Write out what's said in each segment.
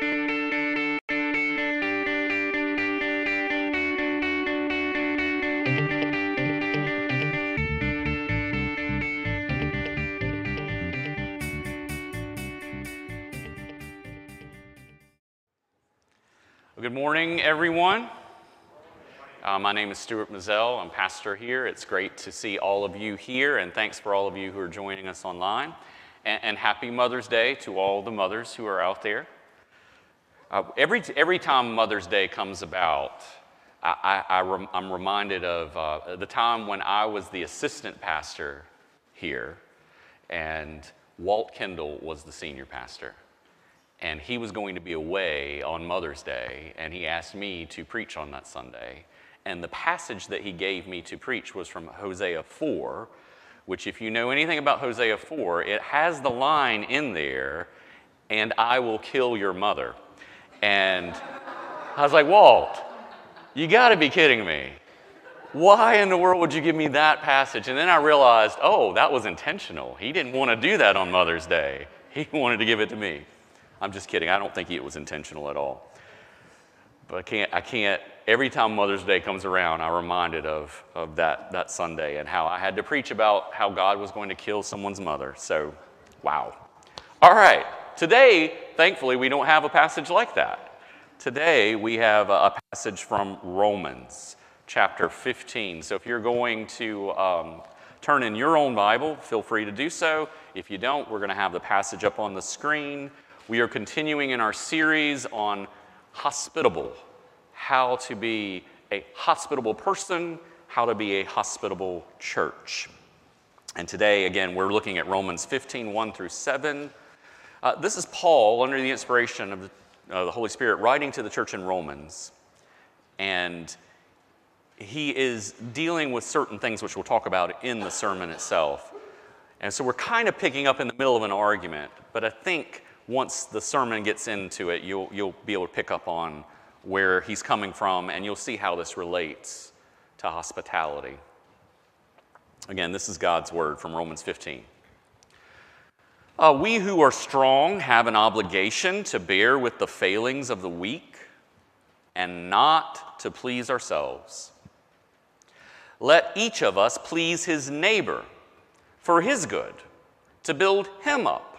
Good morning, everyone. Uh, my name is Stuart Mazzell. I'm pastor here. It's great to see all of you here, and thanks for all of you who are joining us online. And, and happy Mother's Day to all the mothers who are out there. Uh, every, every time Mother's Day comes about, I, am reminded of uh, the time when I was the assistant pastor here, and Walt Kendall was the senior pastor and he was going to be away on Mother's Day, and he asked me to preach on that Sunday. And the passage that he gave me to preach was from Hosea 4, which, if you know anything about Hosea 4, it has the line in there, and I will kill your mother. And I was like, Walt, you got to be kidding me. Why in the world would you give me that passage? And then I realized, oh, that was intentional. He didn't want to do that on Mother's Day, he wanted to give it to me. I'm just kidding. I don't think it was intentional at all. But I can't, I can't, every time Mother's Day comes around, I'm reminded of, of that, that Sunday and how I had to preach about how God was going to kill someone's mother. So, wow. All right. Today, thankfully, we don't have a passage like that. Today, we have a passage from Romans chapter 15. So, if you're going to um, turn in your own Bible, feel free to do so. If you don't, we're going to have the passage up on the screen. We are continuing in our series on hospitable, how to be a hospitable person, how to be a hospitable church. And today, again, we're looking at Romans 15 1 through 7. Uh, this is Paul, under the inspiration of the, uh, the Holy Spirit, writing to the church in Romans. And he is dealing with certain things which we'll talk about in the sermon itself. And so we're kind of picking up in the middle of an argument, but I think once the sermon gets into it, you'll, you'll be able to pick up on where he's coming from and you'll see how this relates to hospitality. Again, this is God's word from Romans 15. Uh, we who are strong have an obligation to bear with the failings of the weak and not to please ourselves. Let each of us please his neighbor for his good, to build him up.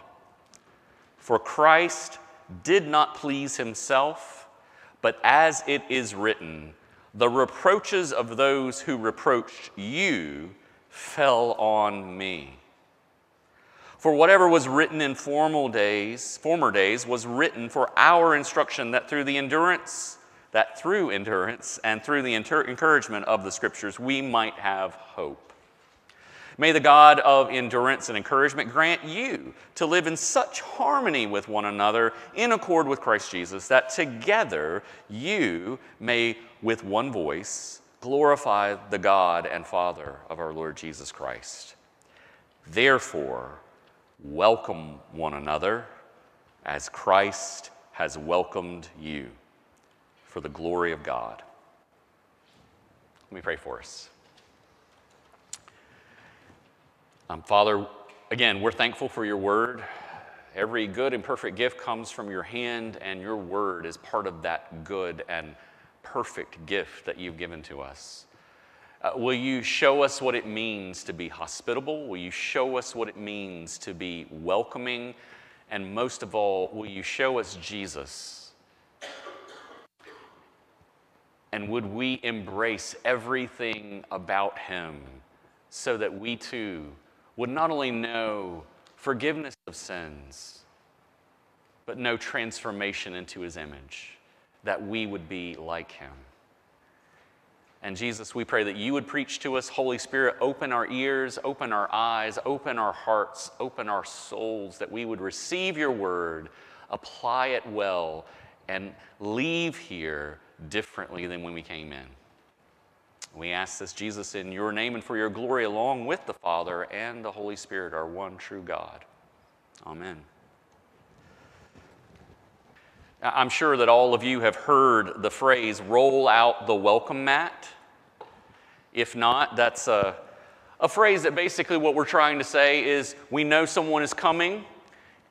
For Christ did not please himself, but as it is written, the reproaches of those who reproached you fell on me. For whatever was written in formal days, former days, was written for our instruction, that through the endurance, that through endurance and through the encouragement of the Scriptures, we might have hope. May the God of endurance and encouragement grant you to live in such harmony with one another in accord with Christ Jesus that together you may, with one voice, glorify the God and Father of our Lord Jesus Christ. Therefore, welcome one another as Christ has welcomed you for the glory of God. Let me pray for us. Um, Father, again, we're thankful for your word. Every good and perfect gift comes from your hand, and your word is part of that good and perfect gift that you've given to us. Uh, will you show us what it means to be hospitable? Will you show us what it means to be welcoming? And most of all, will you show us Jesus? And would we embrace everything about him so that we too would not only know forgiveness of sins, but know transformation into his image, that we would be like him. And Jesus, we pray that you would preach to us. Holy Spirit, open our ears, open our eyes, open our hearts, open our souls, that we would receive your word, apply it well, and leave here differently than when we came in. We ask this, Jesus, in your name and for your glory, along with the Father and the Holy Spirit, our one true God. Amen. I'm sure that all of you have heard the phrase roll out the welcome mat. If not, that's a, a phrase that basically what we're trying to say is we know someone is coming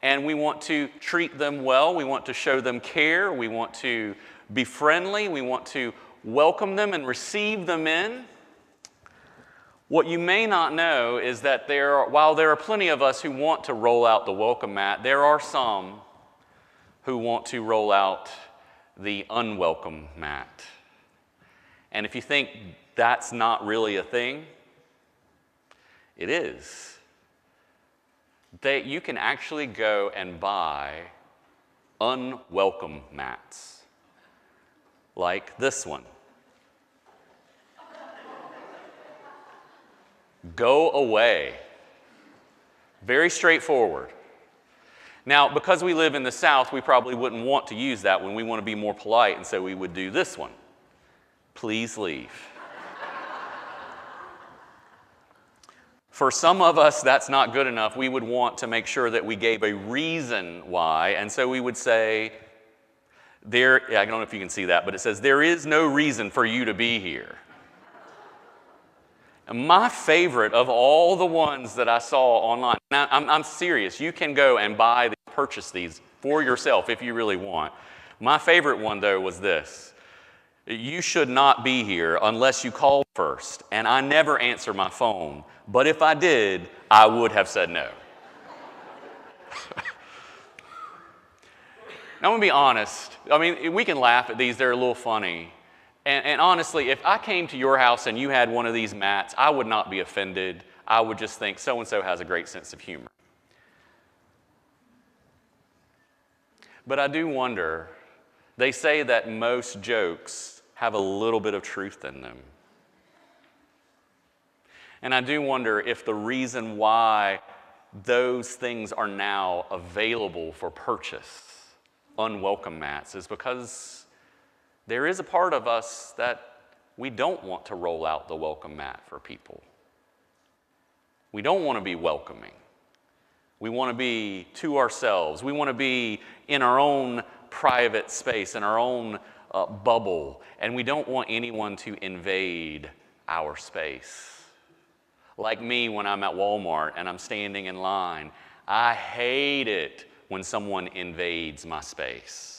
and we want to treat them well. We want to show them care. We want to be friendly. We want to welcome them and receive them in. What you may not know is that there are, while there are plenty of us who want to roll out the welcome mat, there are some who want to roll out the unwelcome mat. And if you think that's not really a thing, it is. That you can actually go and buy unwelcome mats, like this one. Go away. Very straightforward. Now, because we live in the South, we probably wouldn't want to use that when we want to be more polite, and so we would do this one. Please leave. For some of us, that's not good enough. We would want to make sure that we gave a reason why, and so we would say, there, I don't know if you can see that, but it says, There is no reason for you to be here. My favorite of all the ones that I saw online, now I'm, I'm serious, you can go and buy, these, purchase these for yourself if you really want. My favorite one, though, was this You should not be here unless you call first. And I never answer my phone, but if I did, I would have said no. now, I'm gonna be honest. I mean, we can laugh at these, they're a little funny. And, and, honestly, if I came to your house and you had one of these mats, I would not be offended. I would just think so and so has a great sense of humor. But I do wonder, they say that most jokes have a little bit of truth in them. And I do wonder if the reason why those things are now available for purchase, unwelcome mats, is because there is a part of us that we don't want to roll out the welcome mat for people. We don't want to be welcoming. We want to be to ourselves. We want to be in our own private space, in our own uh, bubble, and we don't want anyone to invade our space. Like me when I'm at Walmart and I'm standing in line, I hate it when someone invades my space.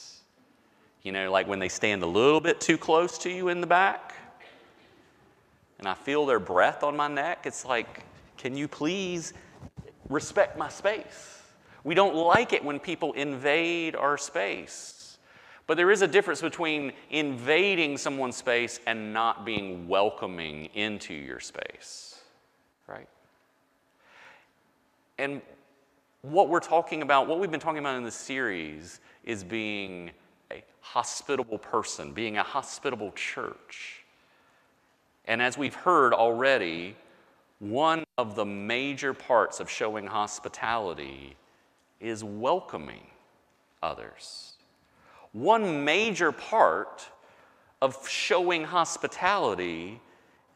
You know, like when they stand a little bit too close to you in the back and I feel their breath on my neck. It's like, can you please respect my space? We don't like it when people invade our space. But there is a difference between invading someone's space and not being welcoming into your space, right? And what we're talking about, what we've been talking about in this series, is being hospitable person, being a hospitable church. And as we've heard already, one of the major parts of showing hospitality is welcoming others. One major part of showing hospitality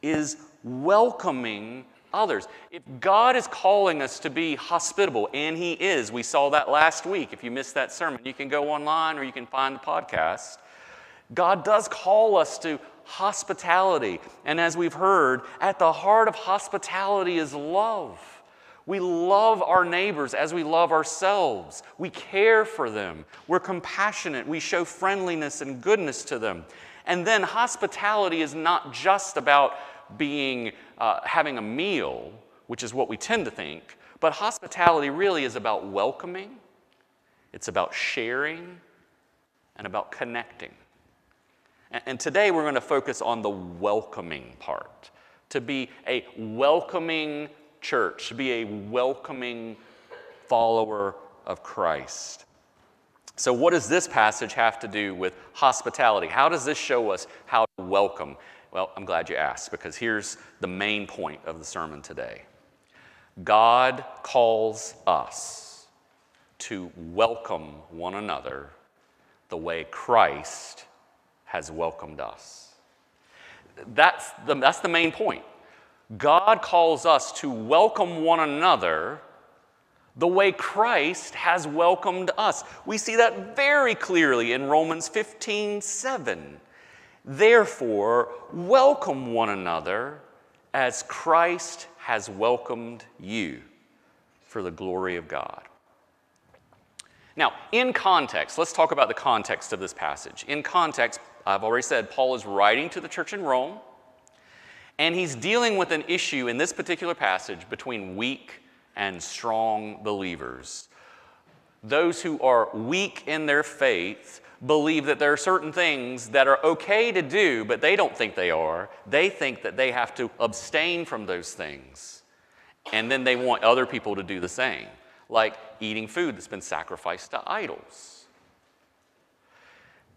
is welcoming others. If God is calling us to be hospitable, and He is, we saw that last week. If you missed that sermon, you can go online or you can find the podcast. God does call us to hospitality. And as we've heard, at the heart of hospitality is love. We love our neighbors as we love ourselves. We care for them. We're compassionate. We show friendliness and goodness to them. And then hospitality is not just about being, uh, having a meal, which is what we tend to think, but hospitality really is about welcoming, it's about sharing, and about connecting. And, and today we're going to focus on the welcoming part to be a welcoming church, to be a welcoming follower of Christ. So, what does this passage have to do with hospitality? How does this show us how to welcome? Well, I'm glad you asked because here's the main point of the sermon today God calls us to welcome one another the way Christ has welcomed us. That's the, that's the main point. God calls us to welcome one another the way Christ has welcomed us. We see that very clearly in Romans 15 7. Therefore, welcome one another as Christ has welcomed you for the glory of God. Now, in context, let's talk about the context of this passage. In context, I've already said Paul is writing to the church in Rome, and he's dealing with an issue in this particular passage between weak and strong believers. Those who are weak in their faith believe that there are certain things that are okay to do, but they don't think they are. They think that they have to abstain from those things. And then they want other people to do the same like eating food that's been sacrificed to idols.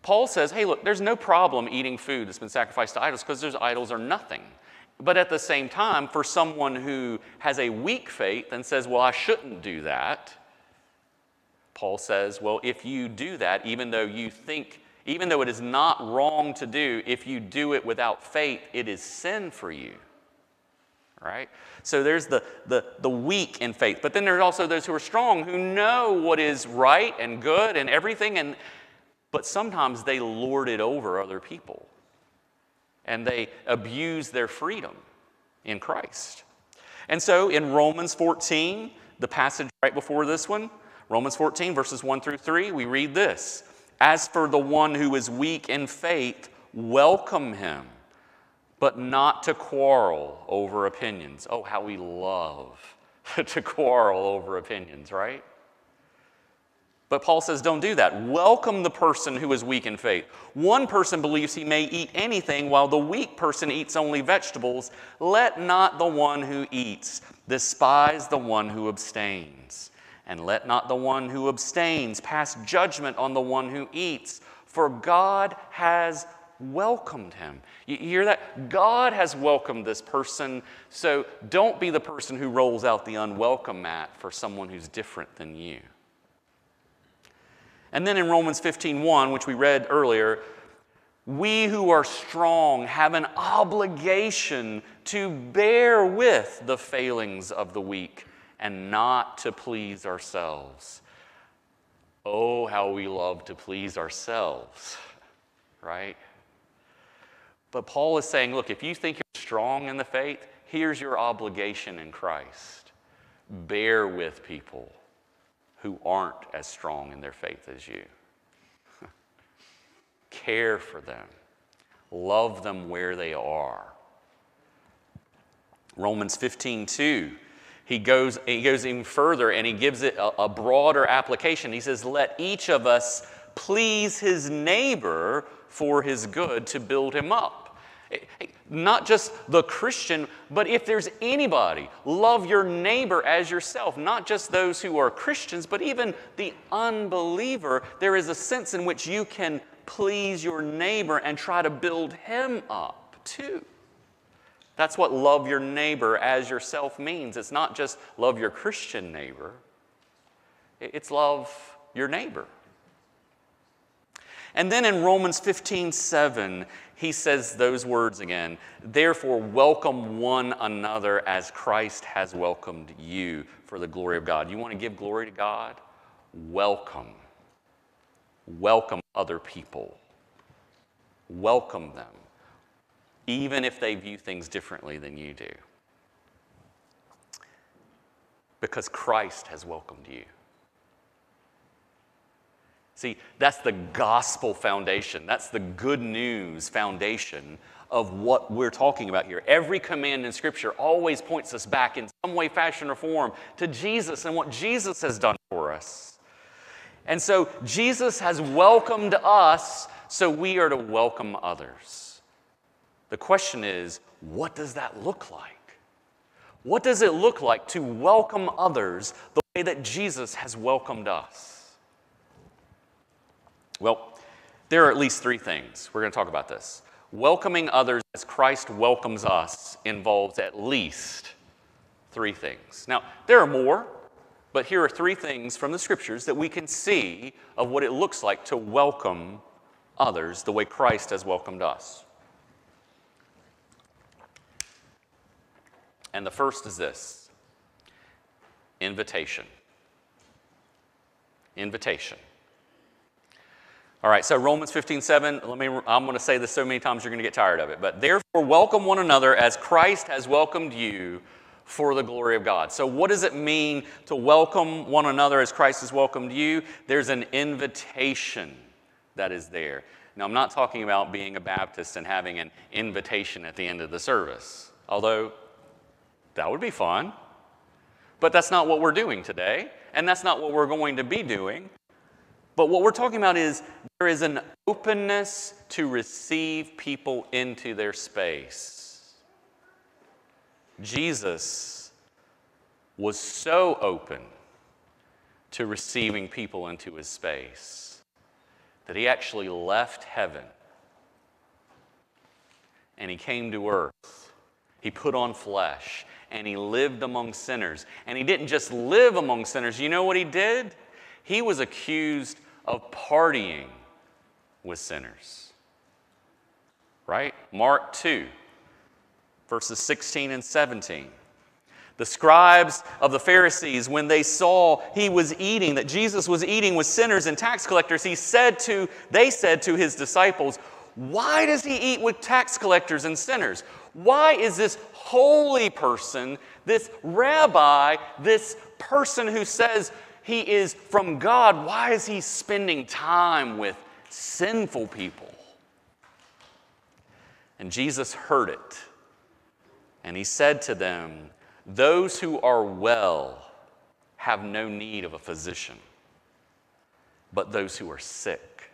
Paul says, hey, look, there's no problem eating food that's been sacrificed to idols because those idols are nothing. But at the same time, for someone who has a weak faith and says, well, I shouldn't do that, Paul says, well, if you do that, even though you think, even though it is not wrong to do, if you do it without faith, it is sin for you right? So there's the, the, the weak in faith. But then there's also those who are strong who know what is right and good and everything, and, but sometimes they lord it over other people and they abuse their freedom in Christ. And so in Romans 14, the passage right before this one, Romans 14, verses 1 through 3, we read this As for the one who is weak in faith, welcome him but not to quarrel over opinions. Oh, how we love to quarrel over opinions, right? But Paul says, don't do that. Welcome the person who is weak in faith. One person believes he may eat anything while the weak person eats only vegetables. Let not the one who eats despise the one who abstains. And let not the one who abstains pass judgment on the one who eats, for God has welcomed him. You hear that? God has welcomed this person, so don't be the person who rolls out the unwelcome mat for someone who's different than you. And then in Romans 15:1, which we read earlier, we who are strong have an obligation to bear with the failings of the weak and not to please ourselves. Oh, how we love to please ourselves, right? But Paul is saying, look, if you think you're strong in the faith, here's your obligation in Christ. Bear with people who aren't as strong in their faith as you. Care for them. Love them where they are. Romans 15, 2, he goes, he goes even further and he gives it a, a broader application. He says, Let each of us please his neighbor for his good to build him up. Eh, eh, not just the Christian, but if there's anybody, love your neighbor as yourself, not just those who are Christians, but even the unbeliever. There is a sense in which you can please your neighbor and try to build him up too. That's what love your neighbor as yourself means. It's not just love your Christian neighbor, it's love your neighbor. And then in Romans 15 7, he says those words again. Therefore, welcome one another as Christ has welcomed you for the glory of God. You want to give glory to God? Welcome. Welcome other people. Welcome them, even if they view things differently than you do. Because Christ has welcomed you. See, that's the gospel foundation. That's the good news foundation of what we're talking about here. Every command in Scripture always points us back in some way, fashion, or form to Jesus and what Jesus has done for us. And so Jesus has welcomed us, so we are to welcome others. The question is, what does that look like? What does it look like to welcome others the way that Jesus has welcomed us? Well, there are at least three things. We're going to talk about this. Welcoming others as Christ welcomes us involves at least three things. Now, there are more, but here are three things from the scriptures that we can see of what it looks like to welcome others the way Christ has welcomed us. And the first is this invitation. Invitation. All right, so Romans 15, 7, let me, I'm going to say this so many times you're going to get tired of it. But therefore, welcome one another as Christ has welcomed you for the glory of God. So, what does it mean to welcome one another as Christ has welcomed you? There's an invitation that is there. Now, I'm not talking about being a Baptist and having an invitation at the end of the service, although that would be fun. But that's not what we're doing today, and that's not what we're going to be doing. But what we're talking about is there is an openness to receive people into their space. Jesus was so open to receiving people into his space that he actually left heaven and he came to earth. He put on flesh and he lived among sinners. And he didn't just live among sinners, you know what he did? He was accused of partying with sinners. Right? Mark 2, verses 16 and 17. The scribes of the Pharisees, when they saw he was eating, that Jesus was eating with sinners and tax collectors, he said to, they said to his disciples, Why does he eat with tax collectors and sinners? Why is this holy person, this rabbi, this person who says he is from God, why is he spending time with sinful people? And Jesus heard it. And he said to them, Those who are well have no need of a physician, but those who are sick.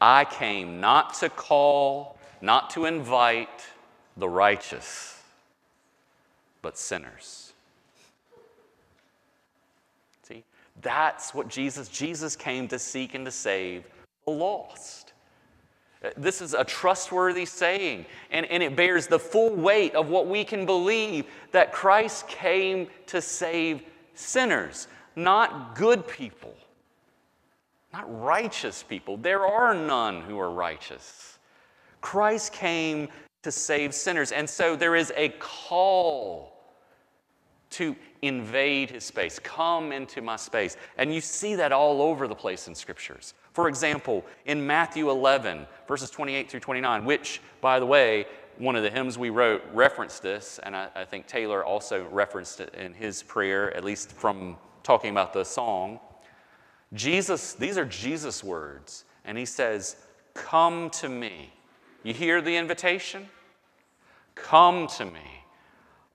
I came not to call, not to invite the righteous, but sinners. See, that's what Jesus, Jesus came to seek and to save the lost. Uh, this is a trustworthy saying, and, and it bears the full weight of what we can believe that Christ came to save sinners, not good people, not righteous people. There are none who are righteous. Christ came to save sinners, and so there is a call to invade his space, come into my space. And you see that all over the place in scriptures. For example, in Matthew 11, verses 28 through 29, which, by the way, one of the hymns we wrote referenced this, and I, I think Taylor also referenced it in his prayer, at least from talking about the song. Jesus, these are Jesus' words, and he says, Come to me. You hear the invitation? Come to me,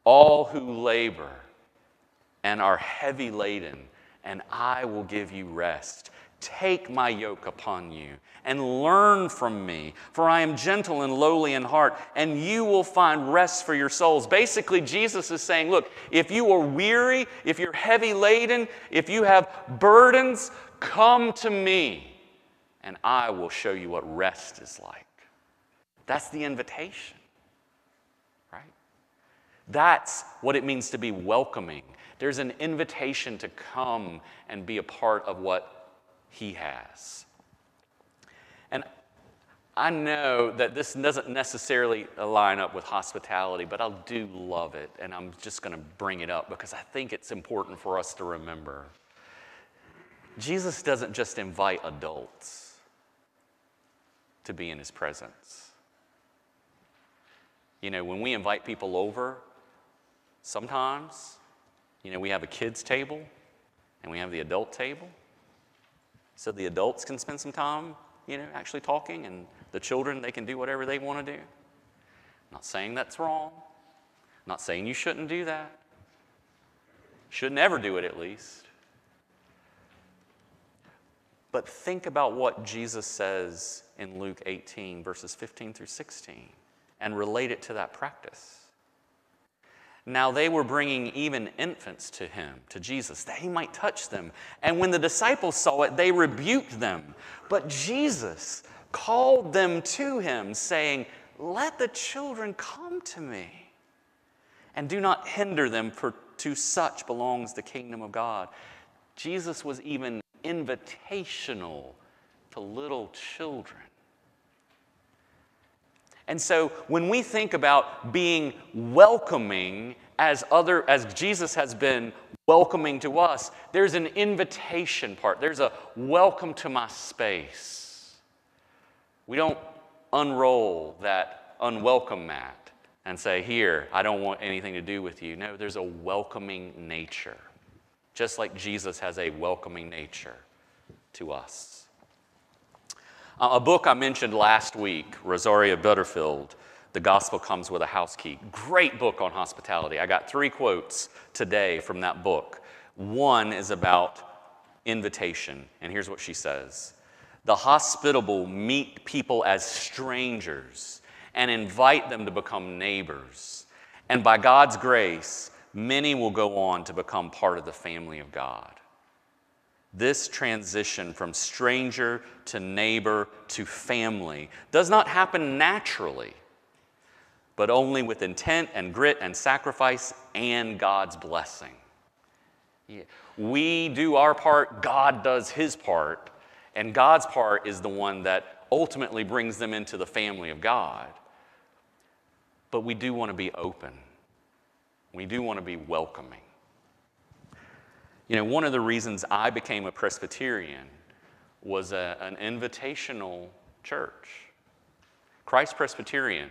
all who labor and are heavy laden, and I will give you rest. Take my yoke upon you and learn from me, for I am gentle and lowly in heart, and you will find rest for your souls. Basically, Jesus is saying, Look, if you are weary, if you're heavy laden, if you have burdens, come to me, and I will show you what rest is like. That's the invitation, right? That's what it means to be welcoming there's an invitation to come and be a part of what He has. And I know that this doesn't necessarily line up with hospitality, but I do love it, and I'm just going to bring it up because I think it's important for us to remember. Jesus doesn't just invite adults to be in his presence. You know, when we invite people over, sometimes you know, we have a kids' table and we have the adult table. So the adults can spend some time, you know, actually talking, and the children, they can do whatever they want to do. I'm not saying that's wrong. I'm not saying you shouldn't do that. Should never do it, at least. But think about what Jesus says in Luke 18, verses 15 through 16, and relate it to that practice. Now they were bringing even infants to him, to Jesus, that he might touch them. And when the disciples saw it, they rebuked them. But Jesus called them to him, saying, Let the children come to me, and do not hinder them, for to such belongs the kingdom of God. Jesus was even invitational to little children. And so when we think about being welcoming as other as Jesus has been welcoming to us, there's an invitation part. There's a welcome to my space. We don't unroll that unwelcome mat. and say, Here, I don't want anything to do with you. No, there's a welcoming nature, just like Jesus has a welcoming nature to us. Uh, a book I mentioned last week, Rosaria Butterfield, The Gospel Comes with a House Key. Great book on hospitality. I got three quotes today from that book. One is about invitation, and here's what she says The hospitable meet people as strangers and invite them to become neighbors. And by God's grace, many will go on to become part of the family of God. This transition from stranger to neighbor to family does not happen naturally, but only with intent and grit and sacrifice and God's blessing. We do our part, God does his part, and God's part is the one that ultimately brings them into the family of God. But we do want to be open, we do want to be welcoming. You know, one of the reasons I became a Presbyterian was a, an invitational church. Christ Presbyterian,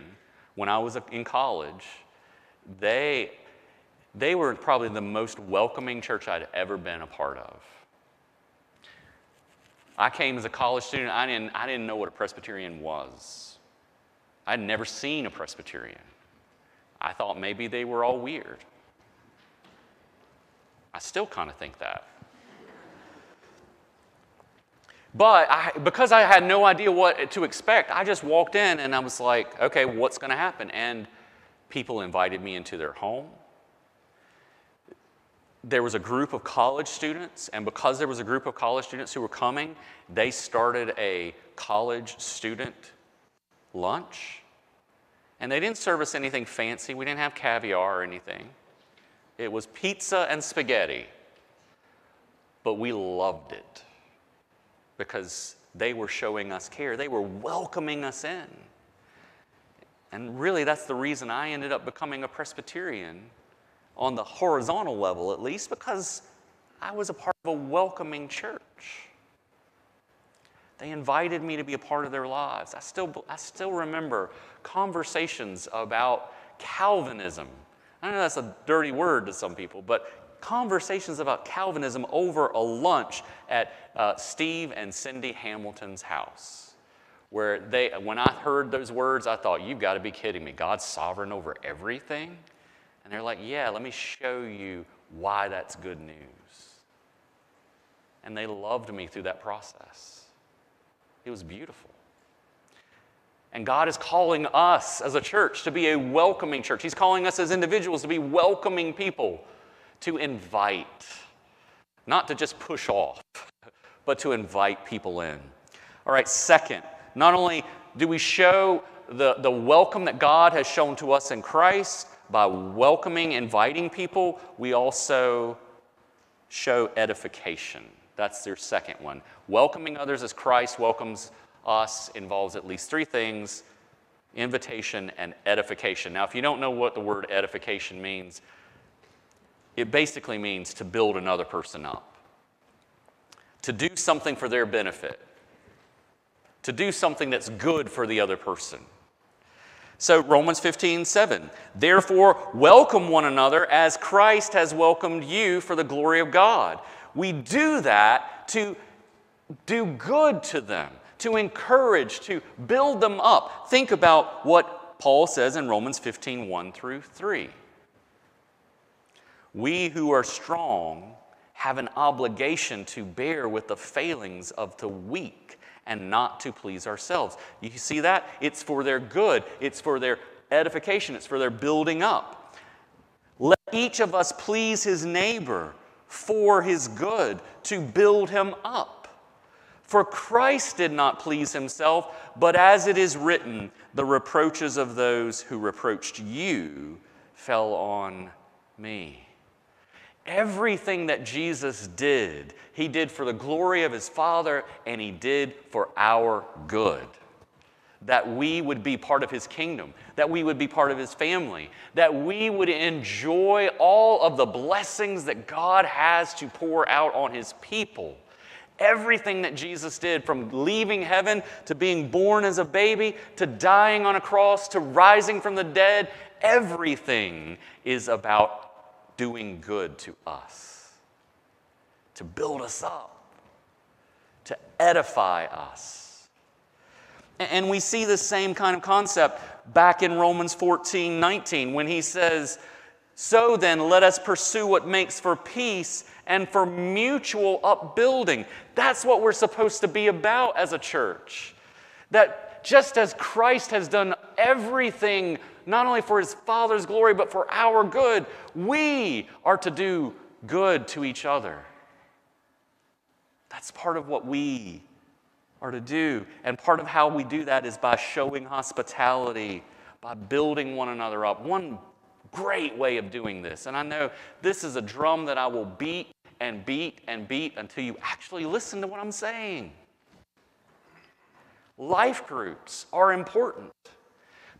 when I was in college, they, they were probably the most welcoming church I'd ever been a part of. I came as a college student, I didn't, I didn't know what a Presbyterian was. I'd never seen a Presbyterian. I thought maybe they were all weird. I still kind of think that. But I, because I had no idea what to expect, I just walked in and I was like, okay, what's going to happen? And people invited me into their home. There was a group of college students, and because there was a group of college students who were coming, they started a college student lunch. And they didn't serve us anything fancy, we didn't have caviar or anything. It was pizza and spaghetti. But we loved it because they were showing us care. They were welcoming us in. And really, that's the reason I ended up becoming a Presbyterian on the horizontal level, at least, because I was a part of a welcoming church. They invited me to be a part of their lives. I still, I still remember conversations about Calvinism I know that's a dirty word to some people, but conversations about Calvinism over a lunch at uh, Steve and Cindy Hamilton's house. Where they, when I heard those words, I thought, you've got to be kidding me. God's sovereign over everything? And they're like, yeah, let me show you why that's good news. And they loved me through that process. It was beautiful. And God is calling us as a church to be a welcoming church. He's calling us as individuals to be welcoming people, to invite, not to just push off, but to invite people in. All right, second, not only do we show the, the welcome that God has shown to us in Christ by welcoming, inviting people, we also show edification. That's their second one. Welcoming others as Christ welcomes us involves at least three things invitation and edification. Now, if you don't know what the word edification means, it basically means to build another person up, to do something for their benefit, to do something that's good for the other person. So, Romans 15, 7. Therefore, welcome one another as Christ has welcomed you for the glory of God. We do that to do good to them to encourage, to build them up. Think about what Paul says in Romans 15 1 through 3. We who are strong have an obligation to bear with the failings of the weak and not to please ourselves. You see that? It's for their good, it's for their edification, it's for their building up. Let each of us please his neighbor for his good, to build him up. For Christ did not please himself, but as it is written, the reproaches of those who reproached you fell on me. Everything that Jesus did, he did for the glory of his Father and he did for our good. That we would be part of his kingdom, that we would be part of his family, that we would enjoy all of the blessings that God has to pour out on his people Everything that Jesus did, from leaving heaven to being born as a baby to dying on a cross to rising from the dead, everything is about doing good to us, to build us up, to edify us. And we see the same kind of concept back in Romans 14 19 when he says, So then, let us pursue what makes for peace and for mutual upbuilding. That's what we're supposed to be about as a church. That just as Christ has done everything, not only for his Father's glory, but for our good, we are to do good to each other. That's part of what we are to do. And part of how we do that is by showing hospitality, by building one another up. One great way of doing this, and I know this is a drum that I will beat and beat and beat until you actually listen to what I'm saying. Life groups are important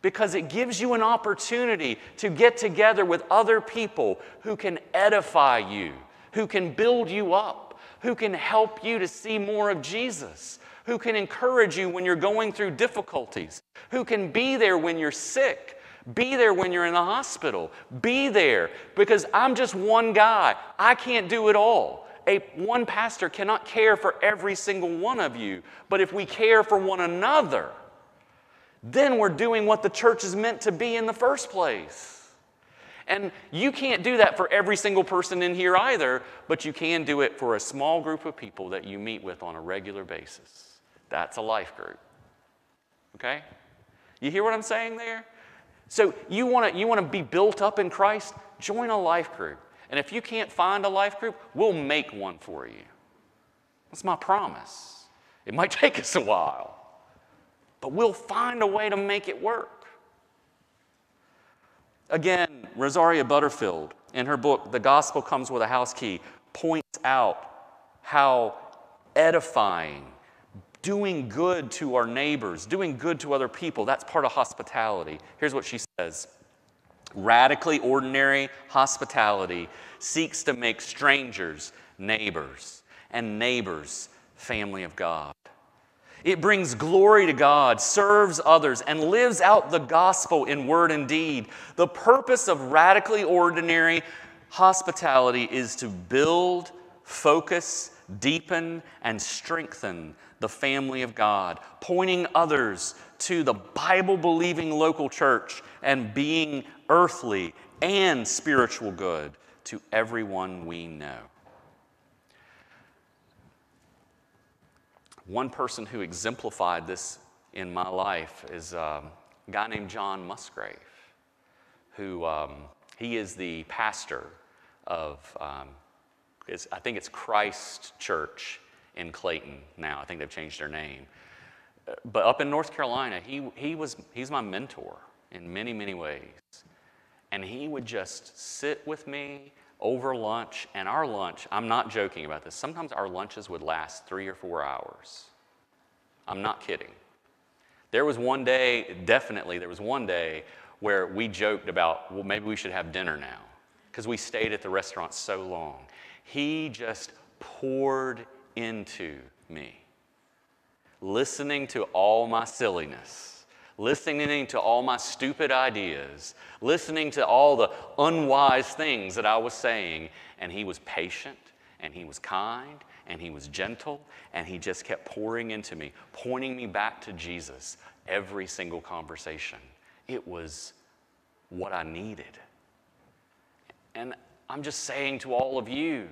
because it gives you an opportunity to get together with other people who can edify you, who can build you up, who can help you to see more of Jesus, who can encourage you when you're going through difficulties, who can be there when you're sick. Be there when you're in the hospital. Be there because I'm just one guy. I can't do it all. A, one pastor cannot care for every single one of you. But if we care for one another, then we're doing what the church is meant to be in the first place. And you can't do that for every single person in here either, but you can do it for a small group of people that you meet with on a regular basis. That's a life group. Okay? You hear what I'm saying there? So you want to you want to be built up in Christ? Join a life group. And if you can't find a life group, we'll make one for you. That's my promise. It might take us a while, but we'll find a way to make it work. Again, Rosaria Butterfield, in her book, The Gospel Comes with a House Key, points out how edifying doing good to our neighbors, doing good to other people. That's part of hospitality. Here's what she says Radically ordinary hospitality seeks to make strangers neighbors and neighbors family of God. It brings glory to God, serves others, and lives out the gospel in word and deed. The purpose of radically ordinary hospitality is to build, focus, deepen, and strengthen the family of God, pointing others to the Bible believing local church and being earthly and spiritual good to everyone we know. One person who exemplified this in my life is um, a guy named John Musgrave, who um, he is the pastor of, um, I think it's Christ Church in Clayton now. I think they've changed their name. But up in North Carolina, he, he was, he's my mentor in many, many ways. And he would just sit with me over lunch, and our lunch, I'm not joking about this, sometimes our lunches would last three or four hours. I'm not kidding. There was one day, definitely, there was one day where we joked about, well, maybe we should have dinner now, because we stayed at the restaurant so long. He just poured into me. Listening to all my silliness, listening to all my stupid ideas, listening to all the unwise things that I was saying, and he was patient and he was kind and he was gentle and he just kept pouring into me, pointing me back to Jesus every single conversation. It was what I needed. And I'm just saying to all of you,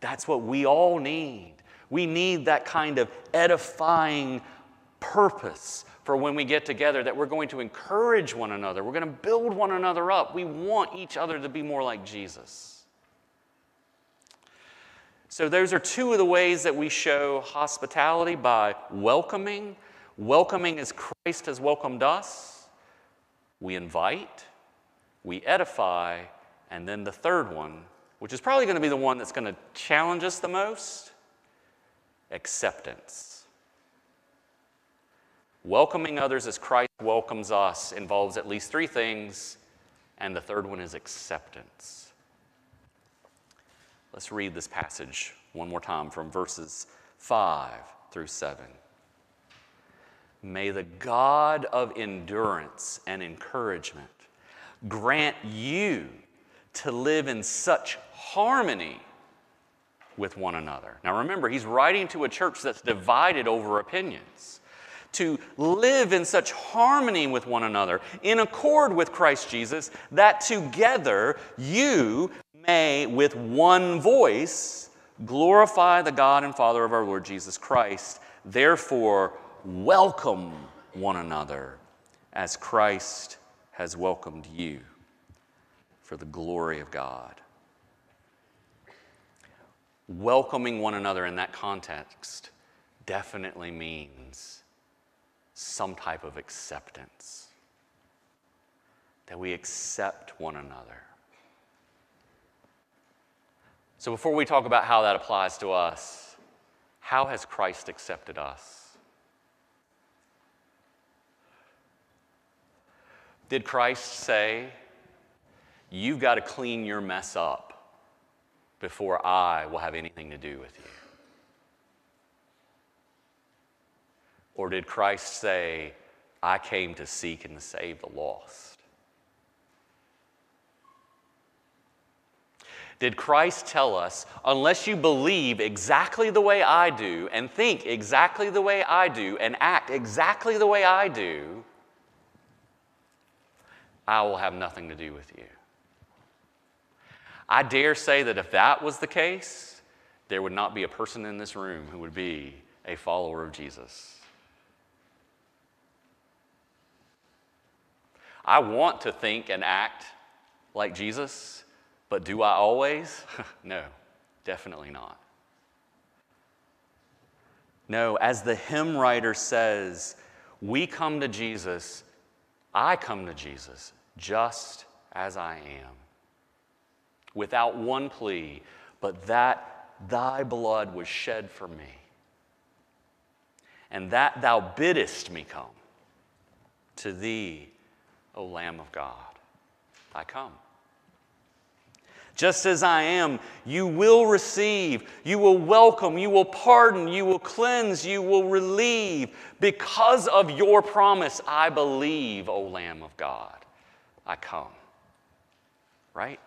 that's what we all need. We need that kind of edifying purpose for when we get together that we're going to encourage one another, we're going to build one another up. We want each other to be more like Jesus. So, those are two of the ways that we show hospitality by welcoming. Welcoming as Christ has welcomed us. We invite, we edify, and then the third one, which is probably going to be the one that's going to challenge us the most acceptance. Welcoming others as Christ welcomes us involves at least three things, and the third one is acceptance. Let's read this passage one more time from verses 5 through 7. May the God of endurance and encouragement grant you to live in such harmony with one another. Now remember, he's writing to a church that's divided over opinions. To live in such harmony with one another, in accord with Christ Jesus, that together you may, with one voice, glorify the God and Father of our Lord Jesus Christ. Therefore, welcome one another as Christ has welcomed you for the glory of God. Welcoming one another in that context definitely means some type of acceptance, that we accept one another. So, before we talk about how that applies to us, how has Christ accepted us? Did Christ say, You've got to clean your mess up before I will have anything to do with you? Or did Christ say, I came to seek and save the lost? Did Christ tell us, unless you believe exactly the way I do, and think exactly the way I do, and act exactly the way I do, I will have nothing to do with you? I dare say that if that was the case, there would not be a person in this room who would be a follower of Jesus. I want to think and act like Jesus, but do I always? no, definitely not. No, as the hymn writer says, we come to Jesus, I come to Jesus just as I am, without one plea, but that thy blood was shed for me, and that thou biddest me come. To thee, O Lamb of God, I come. Just as I am, you will receive, you will welcome, you will pardon, you will cleanse, you will relieve. Because of your promise, I believe, O Lamb of God, I come. Right?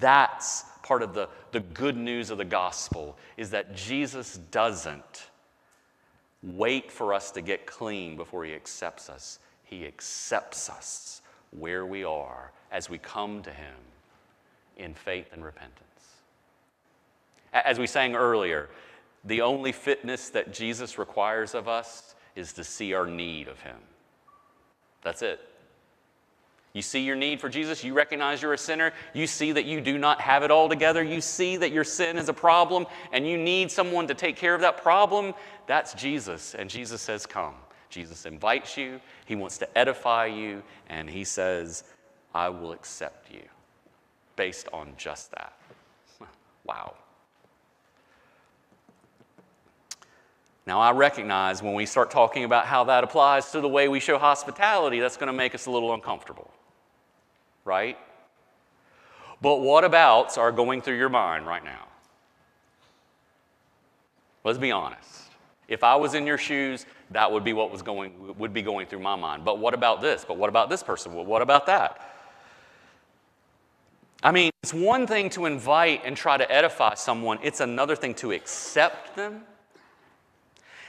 That's part of the, the good news of the gospel is that Jesus doesn't wait for us to get clean before he accepts us. He accepts us where we are as we come to him in faith and repentance. As we sang earlier, the only fitness that Jesus requires of us is to see our need of Him. That's it. You see your need for Jesus, you recognize you're a sinner, you see that you do not have it all together, you see that your sin is a problem, and you need someone to take care of that problem. That's Jesus, and Jesus says, Come. Jesus invites you, He wants to edify you, and He says, I will accept you based on just that. wow. Now, I recognize when we start talking about how that applies to the way we show hospitality, that's going to make us a little uncomfortable, right? But what abouts are going through your mind right now? Let's be honest. If I was in your shoes, that would be what was going, would be going through my mind. But what about this? But what about this person? Well, what about that? I mean, it's one thing to invite and try to edify someone, it's another thing to accept them.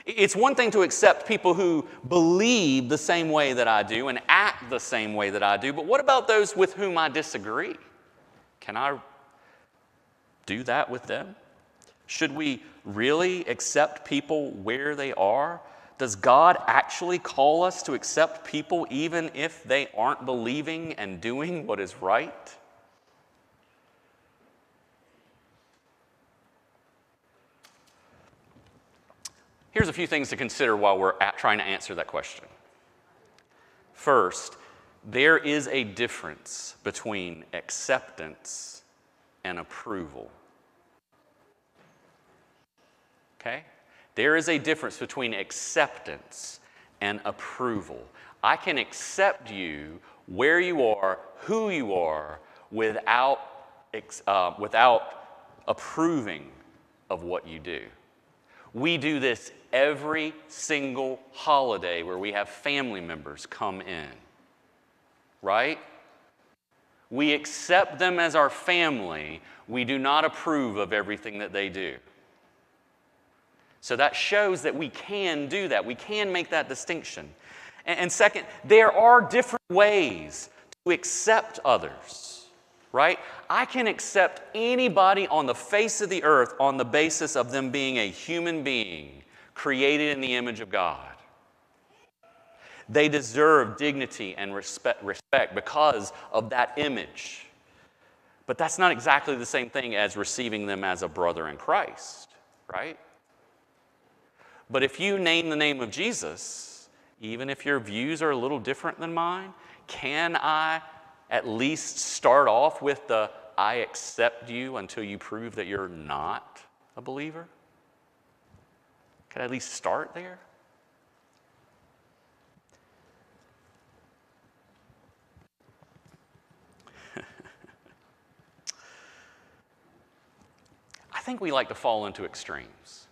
It's one thing to accept people who believe the same way that I do and act the same way that I do, but what about those with whom I disagree? Can I do that with them? Should we really accept people where they are? Does God actually call us to accept people even if they aren't believing and doing what is right? Here's a few things to consider while we're trying to answer that question. First, there is a difference between acceptance and approval. Okay? There is a difference between acceptance and approval. I can accept you where you are, who you are, without, uh, without approving of what you do. We do this every single holiday where we have family members come in, right? We accept them as our family. We do not approve of everything that they do. So that shows that we can do that. We can make that distinction. And, second, there are different ways to accept others, right? I can accept anybody on the face of the earth on the basis of them being a human being created in the image of God. They deserve dignity and respect, respect because of that image. But that's not exactly the same thing as receiving them as a brother in Christ, right? But if you name the name of Jesus, even if your views are a little different than mine, can I at least start off with the I accept you until you prove that you're not a believer? Can I at least start there? I think we like to fall into extremes.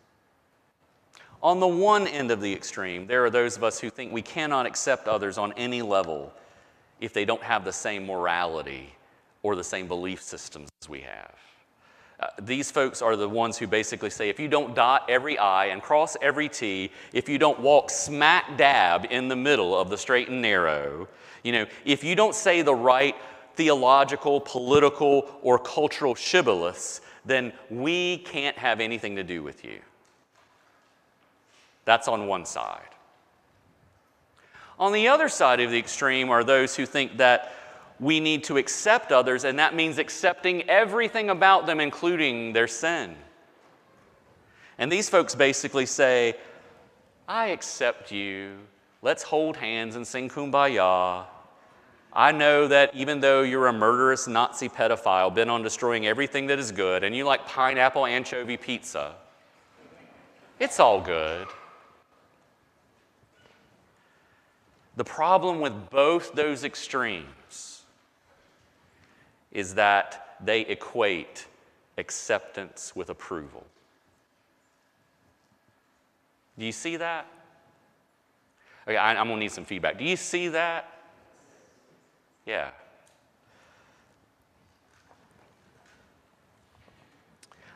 On the one end of the extreme, there are those of us who think we cannot accept others on any level if they don't have the same morality or the same belief systems as we have. Uh, these folks are the ones who basically say if you don't dot every I and cross every T, if you don't walk smack dab in the middle of the straight and narrow, you know, if you don't say the right theological, political, or cultural shibboleths, then we can't have anything to do with you. That's on one side. On the other side of the extreme are those who think that we need to accept others, and that means accepting everything about them, including their sin. And these folks basically say, I accept you. Let's hold hands and sing kumbaya. I know that even though you're a murderous Nazi pedophile bent on destroying everything that is good, and you like pineapple anchovy pizza, it's all good. The problem with both those extremes is that they equate acceptance with approval. Do you see that? Okay, I, am to need some feedback. Do you see that? Yeah.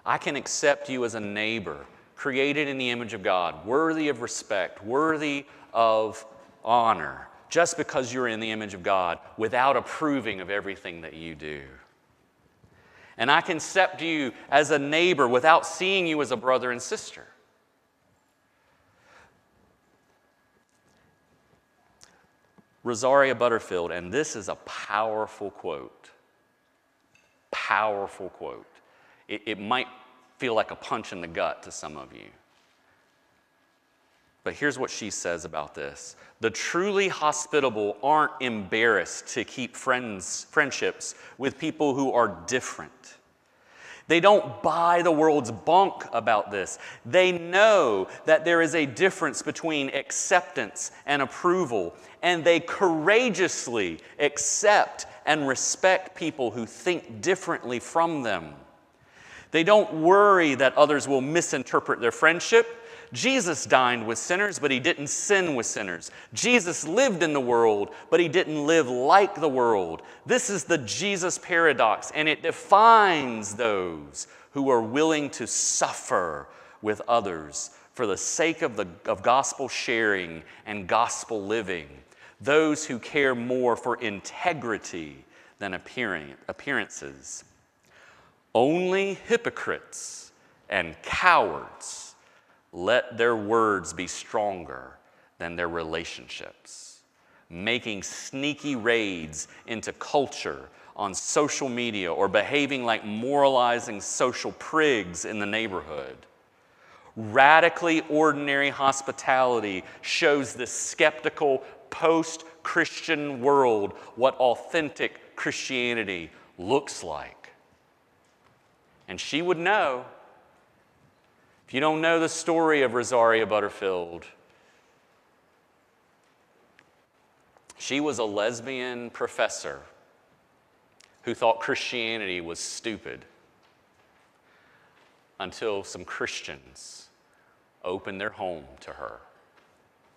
I can accept you as a neighbor, created in the image of God, worthy of respect, worthy of honor just because you're in the image of God without approving of everything that you do. And I can accept you as a neighbor without seeing you as a brother and sister. Rosaria Butterfield, and this is a powerful quote. Powerful quote. It, it might feel like a punch in the gut to some of you. But here's what she says about this The truly hospitable aren't embarrassed to keep friends, friendships with people who are different. They don't buy the world's bunk about this. They know that there is a difference between acceptance and approval, and they courageously accept and respect people who think differently from them. They don't worry that others will misinterpret their friendship Jesus dined with sinners, but he didn't sin with sinners. Jesus lived in the world, but he didn't live like the world. This is the Jesus paradox, and it defines those who are willing to suffer with others for the sake of, the, of gospel sharing and gospel living. Those who care more for integrity than appearances. Only hypocrites and cowards let their words be stronger than their relationships. Making sneaky raids into culture on social media or behaving like moralizing social prigs in the neighborhood. Radically ordinary hospitality shows the skeptical post Christian world what authentic Christianity looks like. And she would know if you don't know the story of Rosaria Butterfield, she was a lesbian professor who thought Christianity was stupid until some Christians opened their home to her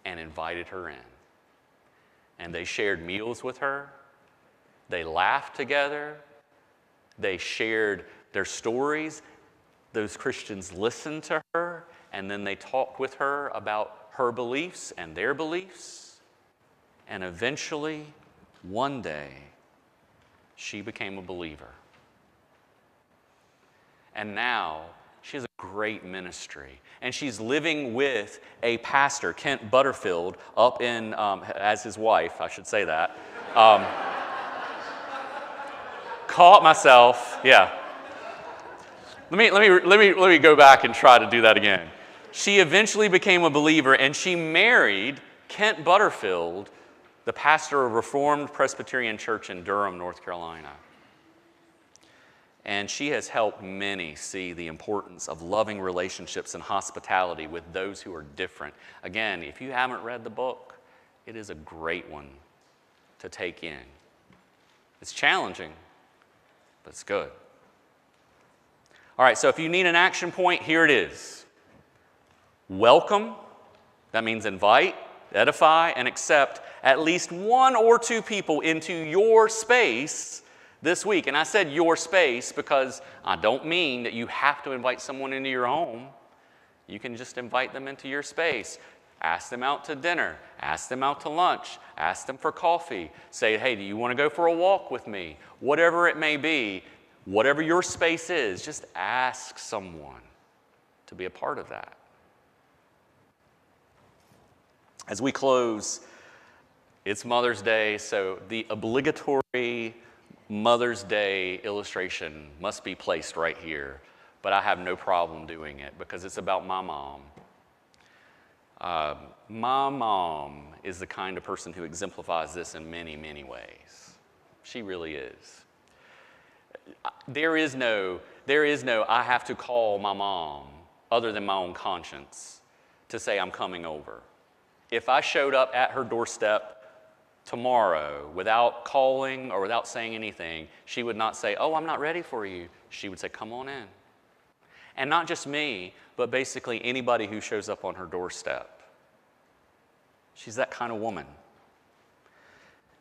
and invited her in. And they shared meals with her, they laughed together, they shared their stories. Those Christians listened to her, and then they talked with her about her beliefs and their beliefs. And eventually, one day, she became a believer. And now she has a great ministry. And she's living with a pastor, Kent Butterfield, up in, um, as his wife, I should say that. Um, caught myself, yeah. Let me, let, me, let, me, let me go back and try to do that again. She eventually became a believer and she married Kent Butterfield, the pastor of Reformed Presbyterian Church in Durham, North Carolina. And she has helped many see the importance of loving relationships and hospitality with those who are different. Again, if you haven't read the book, it is a great one to take in. It's challenging, but it's good. All right, so if you need an action point, here it is welcome, that means invite, edify, and accept at least one or two people into your space this week. And I said your space because I don't mean that you have to invite someone into your home. You can just invite them into your space. Ask them out to dinner. Ask them out to lunch. Ask them for coffee. Say, hey, do you want to go for a walk with me? Whatever it may be, whatever your space is, just ask someone to be a part of that. As we close, it's Mother's Day, so the obligatory Mother's Day illustration must be placed right here, but I have no problem doing it because it's about my mom. Uh, my mom is the kind of person who exemplifies this in many, many ways. She really is. There is no, there is no, I have to call my mom other than my own conscience to say I'm coming over. If I showed up at her doorstep tomorrow without calling or without saying anything, she would not say, Oh, I'm not ready for you. She would say, Come on in. And not just me, but basically anybody who shows up on her doorstep. She's that kind of woman.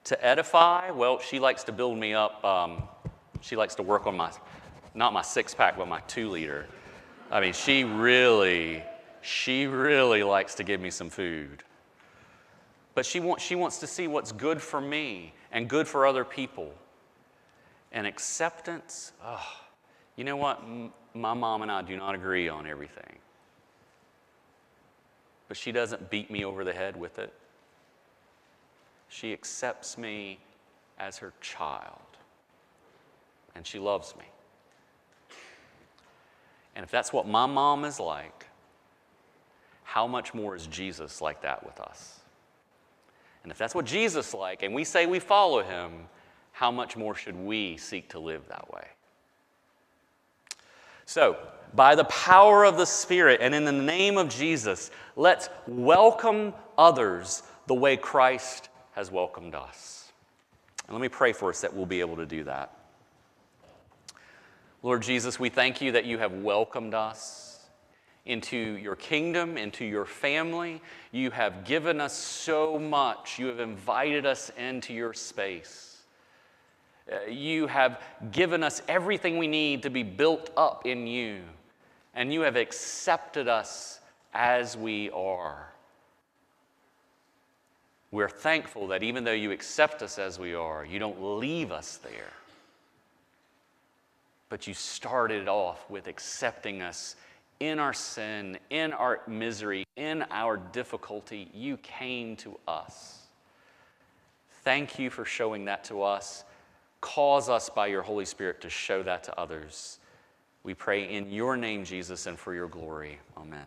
To edify, well, she likes to build me up. Um, she likes to work on my, not my six pack, but my two liter. I mean, she really, she really likes to give me some food. But she, want, she wants to see what's good for me and good for other people. And acceptance, oh, you know what? My mom and I do not agree on everything. But she doesn't beat me over the head with it. She accepts me as her child. And she loves me. And if that's what my mom is like, how much more is Jesus like that with us? And if that's what Jesus like, and we say we follow him, how much more should we seek to live that way? So, by the power of the Spirit and in the name of Jesus, let's welcome others the way Christ has welcomed us. And let me pray for us that we'll be able to do that. Lord Jesus, we thank you that you have welcomed us into your kingdom, into your family. You have given us so much. You have invited us into your space. Uh, you have given us everything we need to be built up in you. And you have accepted us as we are. We're thankful that even though you accept us as we are, you don't leave us there. But you started off with accepting us in our sin, in our misery, in our difficulty, you came to us. Thank you for showing that to us. Cause us by your Holy Spirit to show that to others. We pray in your name, Jesus, and for your glory. Amen.